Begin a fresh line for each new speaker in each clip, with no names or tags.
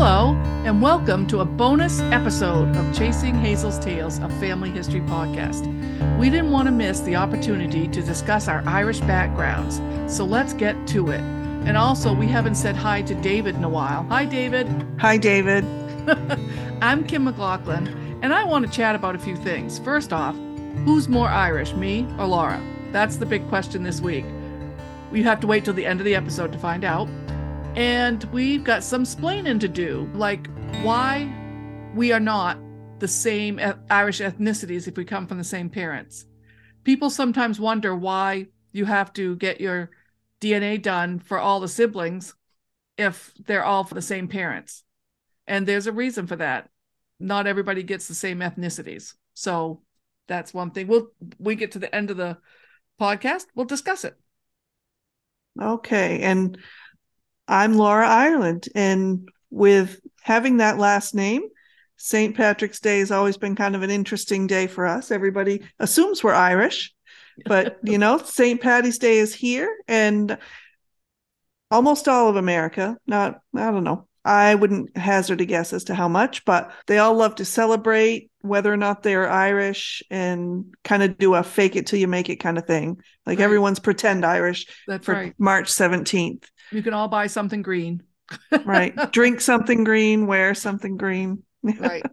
Hello, and welcome to a bonus episode of Chasing Hazel's Tales, a family history podcast. We didn't want to miss the opportunity to discuss our Irish backgrounds, so let's get to it. And also, we haven't said hi to David in a while. Hi, David.
Hi, David.
I'm Kim McLaughlin, and I want to chat about a few things. First off, who's more Irish, me or Laura? That's the big question this week. We have to wait till the end of the episode to find out. And we've got some splaining to do, like why we are not the same Irish ethnicities if we come from the same parents. People sometimes wonder why you have to get your DNA done for all the siblings if they're all for the same parents. And there's a reason for that. Not everybody gets the same ethnicities. So that's one thing. We'll we get to the end of the podcast, we'll discuss it.
Okay. And I'm Laura Ireland. And with having that last name, St. Patrick's Day has always been kind of an interesting day for us. Everybody assumes we're Irish, but you know, St. Patty's Day is here and almost all of America, not, I don't know, I wouldn't hazard a guess as to how much, but they all love to celebrate whether or not they're Irish and kind of do a fake it till you make it kind of thing. Like right. everyone's pretend Irish
That's
for
right.
March 17th.
You can all buy something green.
right. Drink something green, wear something green.
right.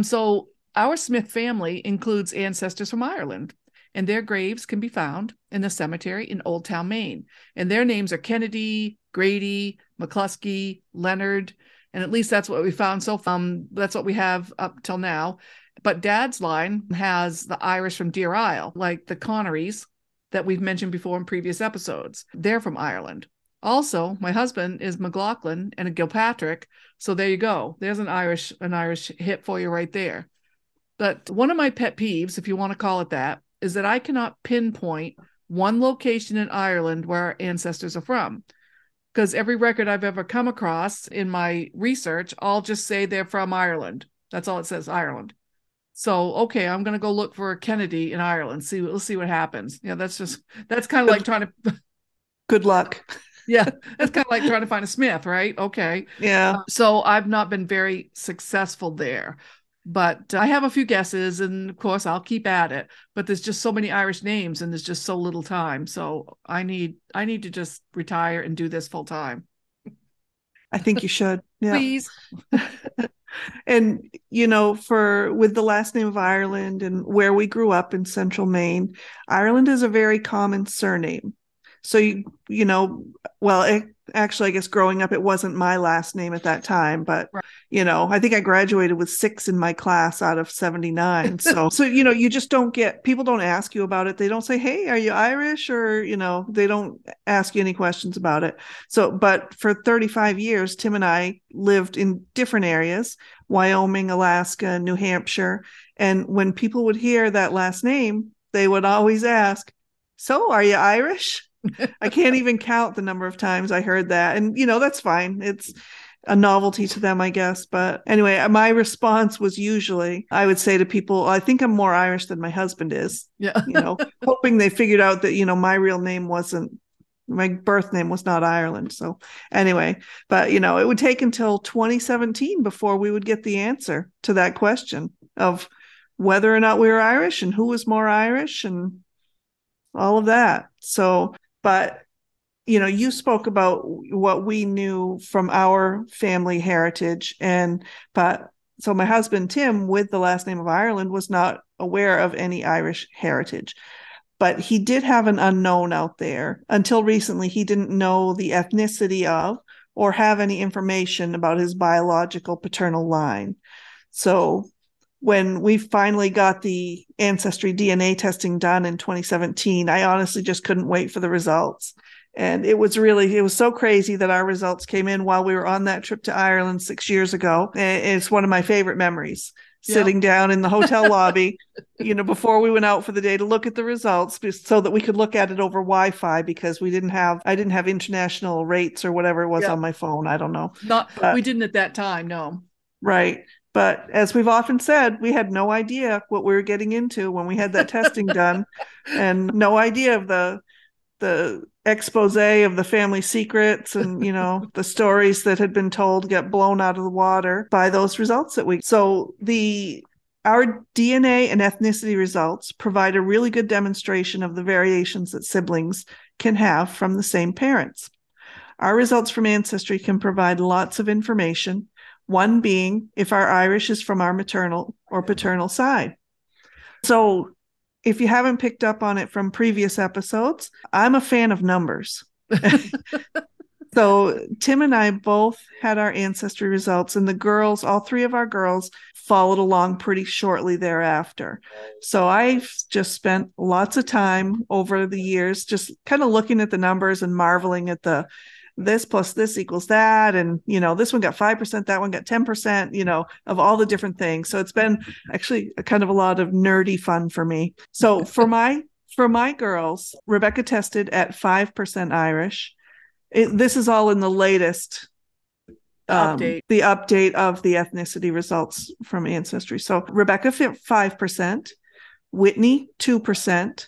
So our Smith family includes ancestors from Ireland, and their graves can be found in the cemetery in Old Town, Maine. And their names are Kennedy, Grady, McCluskey, Leonard, and at least that's what we found so far. Um, that's what we have up till now. But Dad's line has the Irish from Deer Isle, like the Connerys that we've mentioned before in previous episodes. They're from Ireland. Also, my husband is McLaughlin and a Gilpatrick, so there you go. There's an Irish an Irish hit for you right there. But one of my pet peeves, if you want to call it that, is that I cannot pinpoint one location in Ireland where our ancestors are from. Because every record I've ever come across in my research, I'll just say they're from Ireland. That's all it says, Ireland. So okay, I'm gonna go look for a Kennedy in Ireland. See, we'll see what happens. Yeah, that's just that's kind of like trying to.
Good luck
yeah, it's kind of like trying to find a Smith, right? Okay.
Yeah. Uh,
so I've not been very successful there, but I have a few guesses, and of course I'll keep at it. But there's just so many Irish names, and there's just so little time. So I need I need to just retire and do this full time.
I think you should.
Yeah. Please.
and you know for with the last name of ireland and where we grew up in central maine ireland is a very common surname so you you know well it, actually i guess growing up it wasn't my last name at that time but right. you know i think i graduated with six in my class out of 79 so so you know you just don't get people don't ask you about it. They don't say hey are you irish? or you know they don't ask you any questions about it. So but for 35 years tim and i lived in different areas wyoming alaska new hampshire. And when people would hear that last name they would always ask so are you irish I can't even count the number of times I heard that. And, you know, that's fine. It's a novelty to them, I guess. But anyway, uh, my response was usually I would say to people, I think I'm more Irish than my husband is.
Yeah.
you know, hoping they figured out that, you know, my real name wasn't my birth name was not Ireland. So anyway, but you know, it would take until 2017 before we would get the answer to that question of whether or not we were Irish and who was more Irish and all of that. So but you know you spoke about what we knew from our family heritage and but so my husband tim with the last name of ireland was not aware of any irish heritage. But he did have an unknown out there. Until recently he didn't know the ethnicity of or have any information about his biological paternal line. So when we finally got the ancestry DNA testing done in 2017, I honestly just couldn't wait for the results. And it was really, it was so crazy that our results came in while we were on that trip to Ireland six years ago. It's one of my favorite memories. Yep. Sitting down in the hotel lobby, you know, before we went out for the day to look at the results so that we could look at it over Wi Fi because we didn't have, I didn't have international rates or whatever it was yep. on my phone. I don't know.
Not, but, we didn't at that time. No.
Right. But as we've often said, we had no idea what we were getting into when we had that testing done and no idea of the the expose of the family secrets and you know the stories that had been told get blown out of the water by those results that we so the our DNA and ethnicity results provide a really good demonstration of the variations that siblings can have from the same parents. Our results from Ancestry can provide lots of information, one being if our Irish is from our maternal or paternal side. So, if you haven't picked up on it from previous episodes, I'm a fan of numbers. so, Tim and I both had our ancestry results, and the girls, all three of our girls, followed along pretty shortly thereafter. So I've just spent lots of time over the years just kind of looking at the numbers and marveling at the this plus this equals that and you know this one got 5% that one got 10% you know of all the different things so it's been actually a kind of a lot of nerdy fun for me so for my for my girls rebecca tested at 5% irish it, this is all in the latest um, update. the update of the ethnicity results from Ancestry. So Rebecca 5%, Whitney 2%,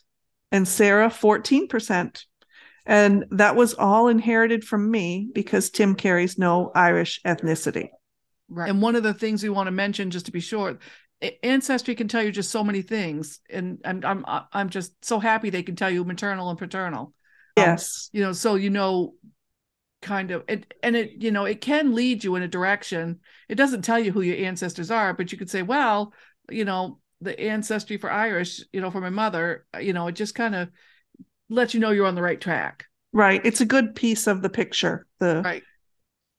and Sarah 14%. And that was all inherited from me because Tim carries no Irish ethnicity.
Right. And one of the things we want to mention, just to be sure, ancestry can tell you just so many things, and I'm I'm I'm just so happy they can tell you maternal and paternal.
Um, yes.
Um, you know, so you know kind of it and it you know it can lead you in a direction it doesn't tell you who your ancestors are but you could say well you know the ancestry for irish you know for my mother you know it just kind of lets you know you're on the right track
right it's a good piece of the picture the
right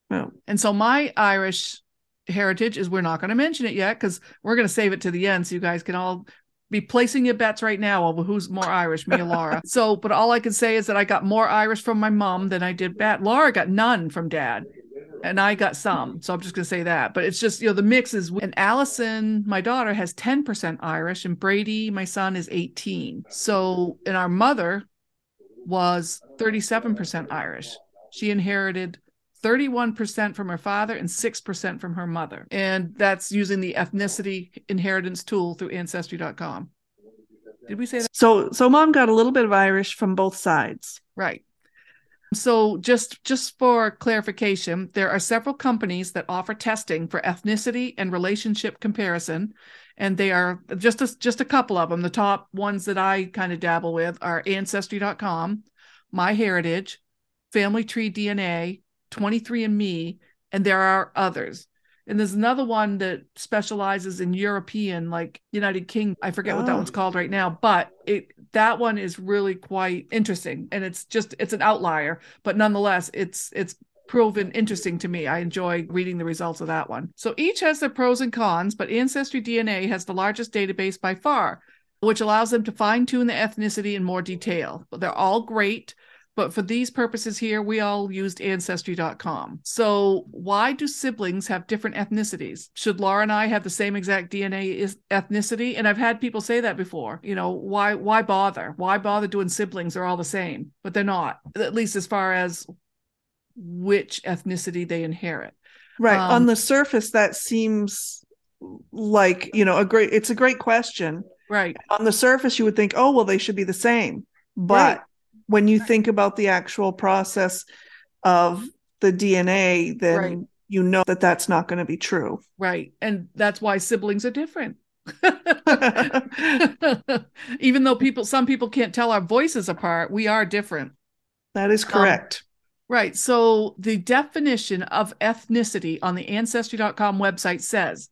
well, and so my irish heritage is we're not going to mention it yet because we're going to save it to the end so you guys can all be placing your bets right now over who's more Irish, me or Laura. so, but all I can say is that I got more Irish from my mom than I did Bat. Laura got none from dad, and I got some. So I'm just gonna say that. But it's just you know the mix is. And Allison, my daughter, has 10% Irish, and Brady, my son, is 18. So, and our mother was 37% Irish. She inherited 31% from her father and 6% from her mother. And that's using the ethnicity inheritance tool through ancestry.com. Did we say that?
So so mom got a little bit of Irish from both sides.
Right. So just just for clarification, there are several companies that offer testing for ethnicity and relationship comparison and they are just a, just a couple of them. The top ones that I kind of dabble with are ancestry.com, MyHeritage, Family Tree DNA, 23andMe, and there are others. And there's another one that specializes in European, like United Kingdom. I forget oh. what that one's oh. called right now, but it that one is really quite interesting. And it's just it's an outlier, but nonetheless, it's it's proven interesting to me. I enjoy reading the results of that one. So each has their pros and cons, but Ancestry DNA has the largest database by far, which allows them to fine tune the ethnicity in more detail. But They're all great. But for these purposes here, we all used ancestry.com. So, why do siblings have different ethnicities? Should Laura and I have the same exact DNA is ethnicity? And I've had people say that before. You know, why why bother? Why bother doing siblings? They're all the same, but they're not. At least as far as which ethnicity they inherit.
Right. Um, On the surface that seems like, you know, a great it's a great question.
Right.
On the surface you would think, "Oh, well they should be the same." But right when you think about the actual process of the DNA, then right. you know that that's not going to be true.
Right. And that's why siblings are different. Even though people, some people can't tell our voices apart, we are different.
That is correct. Um,
right. So the definition of ethnicity on the Ancestry.com website says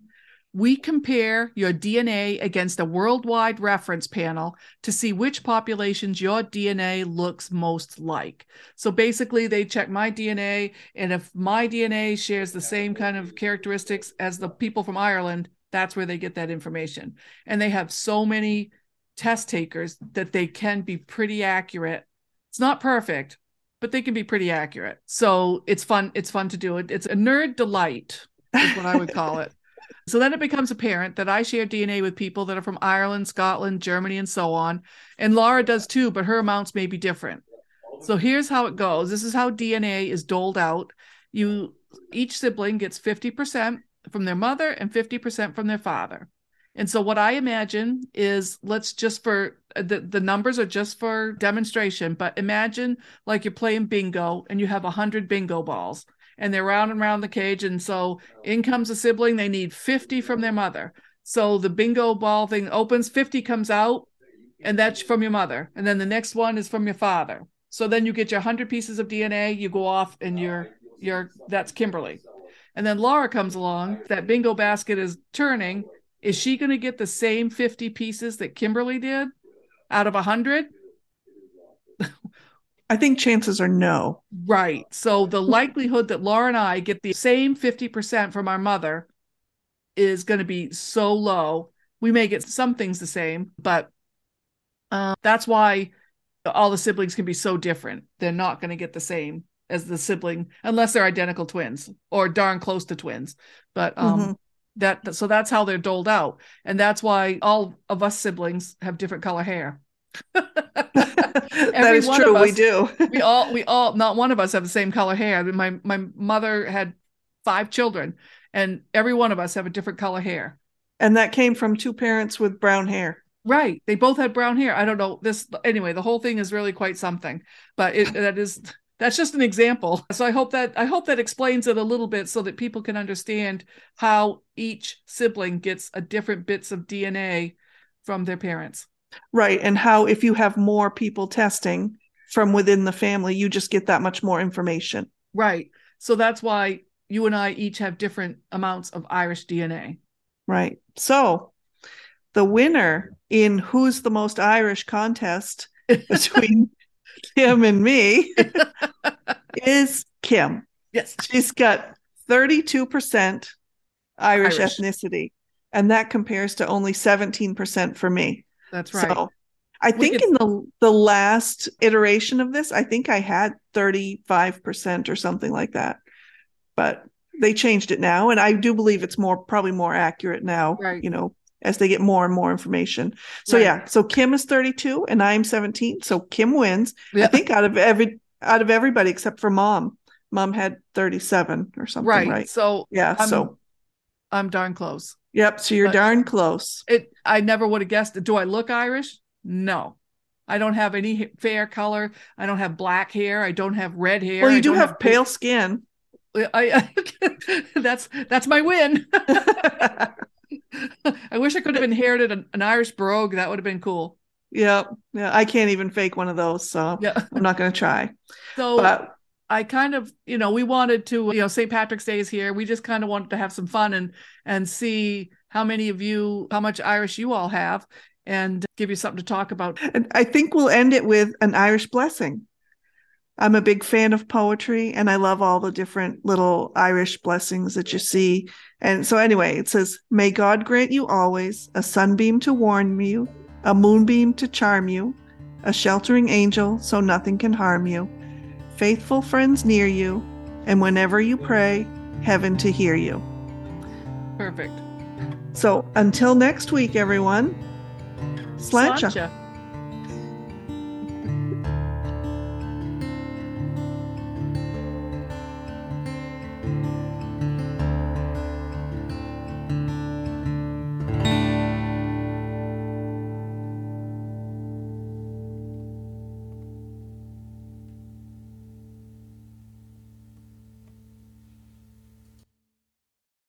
we compare your DNA against a worldwide reference panel to see which populations your DNA looks most like. So basically, they check my DNA, and if my DNA shares the same kind of characteristics as the people from Ireland, that's where they get that information. And they have so many test takers that they can be pretty accurate. It's not perfect, but they can be pretty accurate. So it's fun. It's fun to do it. It's a nerd delight, is what I would call it. So then it becomes apparent that I share DNA with people that are from Ireland, Scotland, Germany, and so on. And Laura does too, but her amounts may be different. So here's how it goes. This is how DNA is doled out. You each sibling gets 50% from their mother and 50% from their father. And so what I imagine is let's just for uh, the, the numbers are just for demonstration, but imagine like you're playing bingo and you have a hundred bingo balls and they're round and round the cage. And so in comes a sibling, they need 50 from their mother. So the bingo ball thing opens, 50 comes out, and that's from your mother. And then the next one is from your father. So then you get your 100 pieces of DNA, you go off and you're you're that's Kimberly. And then Laura comes along, that bingo basket is turning. Is she going to get the same 50 pieces that Kimberly did out of 100?
I think chances are no.
Right. So the likelihood that Laura and I get the same 50% from our mother is going to be so low. We may get some things the same, but uh, that's why all the siblings can be so different. They're not going to get the same as the sibling unless they're identical twins or darn close to twins. But um, mm-hmm. that so that's how they're doled out, and that's why all of us siblings have different color hair.
that is true. Us, we do.
we all we all not one of us have the same color hair. I mean, my my mother had five children, and every one of us have a different color hair.
And that came from two parents with brown hair.
Right. They both had brown hair. I don't know this anyway. The whole thing is really quite something, but it, that is that's just an example. So I hope that I hope that explains it a little bit so that people can understand how each sibling gets a different bits of DNA from their parents.
Right. And how if you have more people testing from within the family, you just get that much more information.
Right. So that's why you and I each have different amounts of Irish DNA.
Right. So the winner in Who's the Most Irish contest between Kim and me is Kim.
Yes.
She's got 32% Irish, Irish, ethnicity, and that compares to only 17% for me.
That's right. So
I think in the the last iteration of this, I think I had 35% or something like that. But they changed it now and I do believe it's more probably more accurate now, right. you know, as they get more and more information. So right. yeah, so Kim is 32 and I'm 17. So Kim wins. Yeah. I think out of every out of everybody except for mom. Mom had 37 or something, right? right?
So
yeah,
I'm,
so
I'm darn close.
Yep, so you're but darn close.
It I never would have guessed. Do I look Irish? No. I don't have any fair color. I don't have black hair. I don't have red hair.
Well, you do have, have pale skin.
I, I that's that's my win. I wish I could have inherited an, an, Irish brogue. That would have been cool.
Yeah, yeah. I can't even fake one of those, so yeah. I'm not going to try.
So but, I kind of, you know, we wanted to, you know, St. Patrick's Day is here. We just kind of wanted to have some fun and and see how many of you, how much Irish you all have, and give you something to talk about.
And I think we'll end it with an Irish blessing. I'm a big fan of poetry and I love all the different little Irish blessings that you see. And so, anyway, it says, May God grant you always a sunbeam to warm you, a moonbeam to charm you, a sheltering angel so nothing can harm you, faithful friends near you, and whenever you pray, heaven to hear you.
Perfect.
So, until next week, everyone, sláinte.